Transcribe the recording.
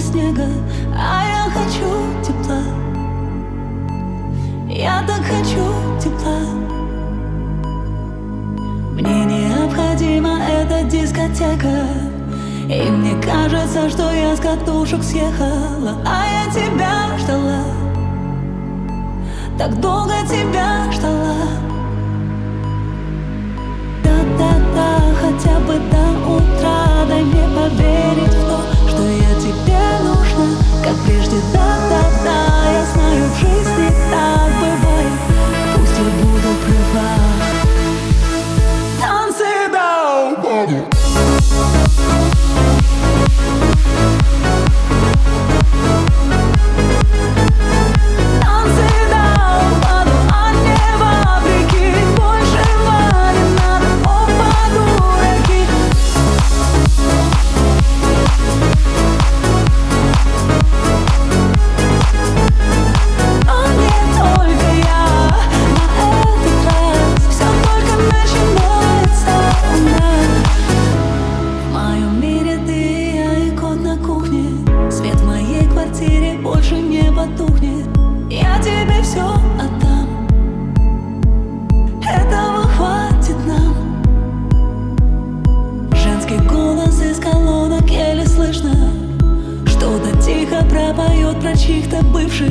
снега А я хочу тепла. Я так хочу тепла. Мне необходима эта дискотека И мне кажется, что я с катушек съехала А я тебя ждала. Так долго тебя ждала. Да-да-да, хотя бы тебе все отдам. Этого хватит нам. Женский голос из колонок еле слышно. Что-то тихо пропоет про чьих-то бывших